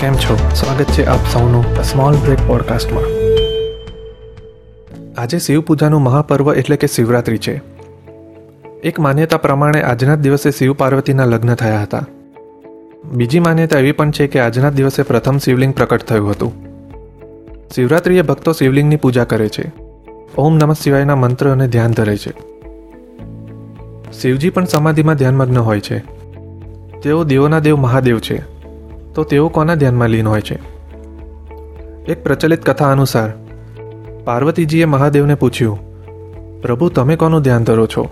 કેમ છો? સ્વાગત છે આપ સૌનું સ્મોલ બ્રેક પોડકાસ્ટમાં આજે શિવ પૂજાનું મહાપર્વ એટલે કે શિવરાત્રિ છે. એક માન્યતા પ્રમાણે આજના જ દિવસે શિવ પાર્વતીના લગ્ન થયા હતા. બીજી માન્યતા એવી પણ છે કે આજના દિવસે પ્રથમ શિવલિંગ પ્રકટ થયું હતું. શિવરાત્રિએ ભક્તો શિવલિંગની પૂજા કરે છે. ઓમ નમઃ શિવાયના મંત્ર અને ધ્યાન ધરે છે. શિવજી પણ સમાધિમાં ધ્યાનમગ્ન હોય છે. તેઓ દેવોના દેવ મહાદેવ છે. તો તેઓ કોના ધ્યાનમાં લીન હોય છે? એક પ્રચલિત કથા અનુસાર, પાર્વતીજીએ મહાદેવને પૂછ્યું, પ્રભુ, તમે કોનું ધ્યાન ધરો છો?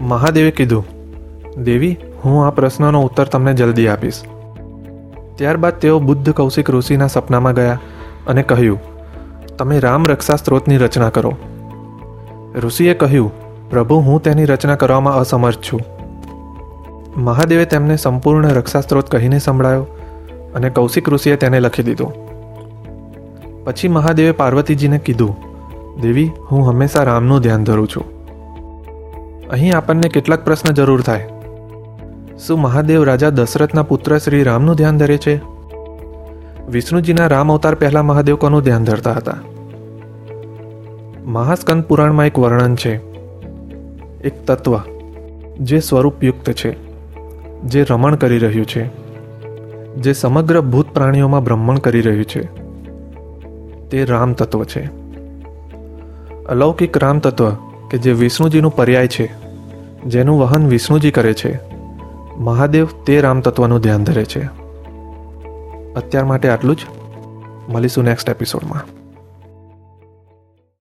મહાદેવે કીધું, દેવી, હું આ પ્રશ્નનો ઉત્તર તમને જલ્દી આપીશ. ત્યારબાદ તેઓ બુદ્ધ કૌશિક ઋષિના સપનામાં ગયા અને કહ્યું, તમે રામ રક્ષા સ્ત્રોતની રચના કરો. ઋષિએ કહ્યું, પ્રભુ, હું તેની રચના કરવામાં અસમર્થ છું. મહાદેવે તેમને સંપૂર્ણ રક્ષા સ્ત્રોત કહીને સંભળાયો અને કૌશિક ઋષિએ તેને લખી દીધું. પછી મહાદેવે પાર્વતીજીને કીધું, દેવી, હું હંમેશા રામનું ધ્યાન ધરું છું. અહીં આપણને કેટલાક પ્રશ્ન જરૂર થાય. શું મહાદેવ રાજા દશરથના પુત્ર શ્રી રામનું ધ્યાન ધરે છે? વિષ્ણુજીના રામ અવતાર પહેલા મહાદેવ કોનું ધ્યાન ધરતા હતા? મહાસ્કંદ પુરાણમાં એક વર્ણન છે. એક તત્વ, જે સ્વરૂપયુક્ત છે, જે રમણ કરી રહ્યું છે. જે સમગ્ર ભૂત પ્રાણીઓમાં ભ્રમણ કરી રહ્યું છે, તે રામ તત્વ છે. અલૌકિક રામ તત્વ, કે જે વિષ્ણુજીનું પર્યાય છે, જેનું વહન વિષ્ણુજી કરે છે, મહાદેવ તે રામ તત્વનું ધ્યાન ધરે છે. અત્યાર માટે આટલું જ. મળીશું નેક્સ્ટ એપિસોડમાં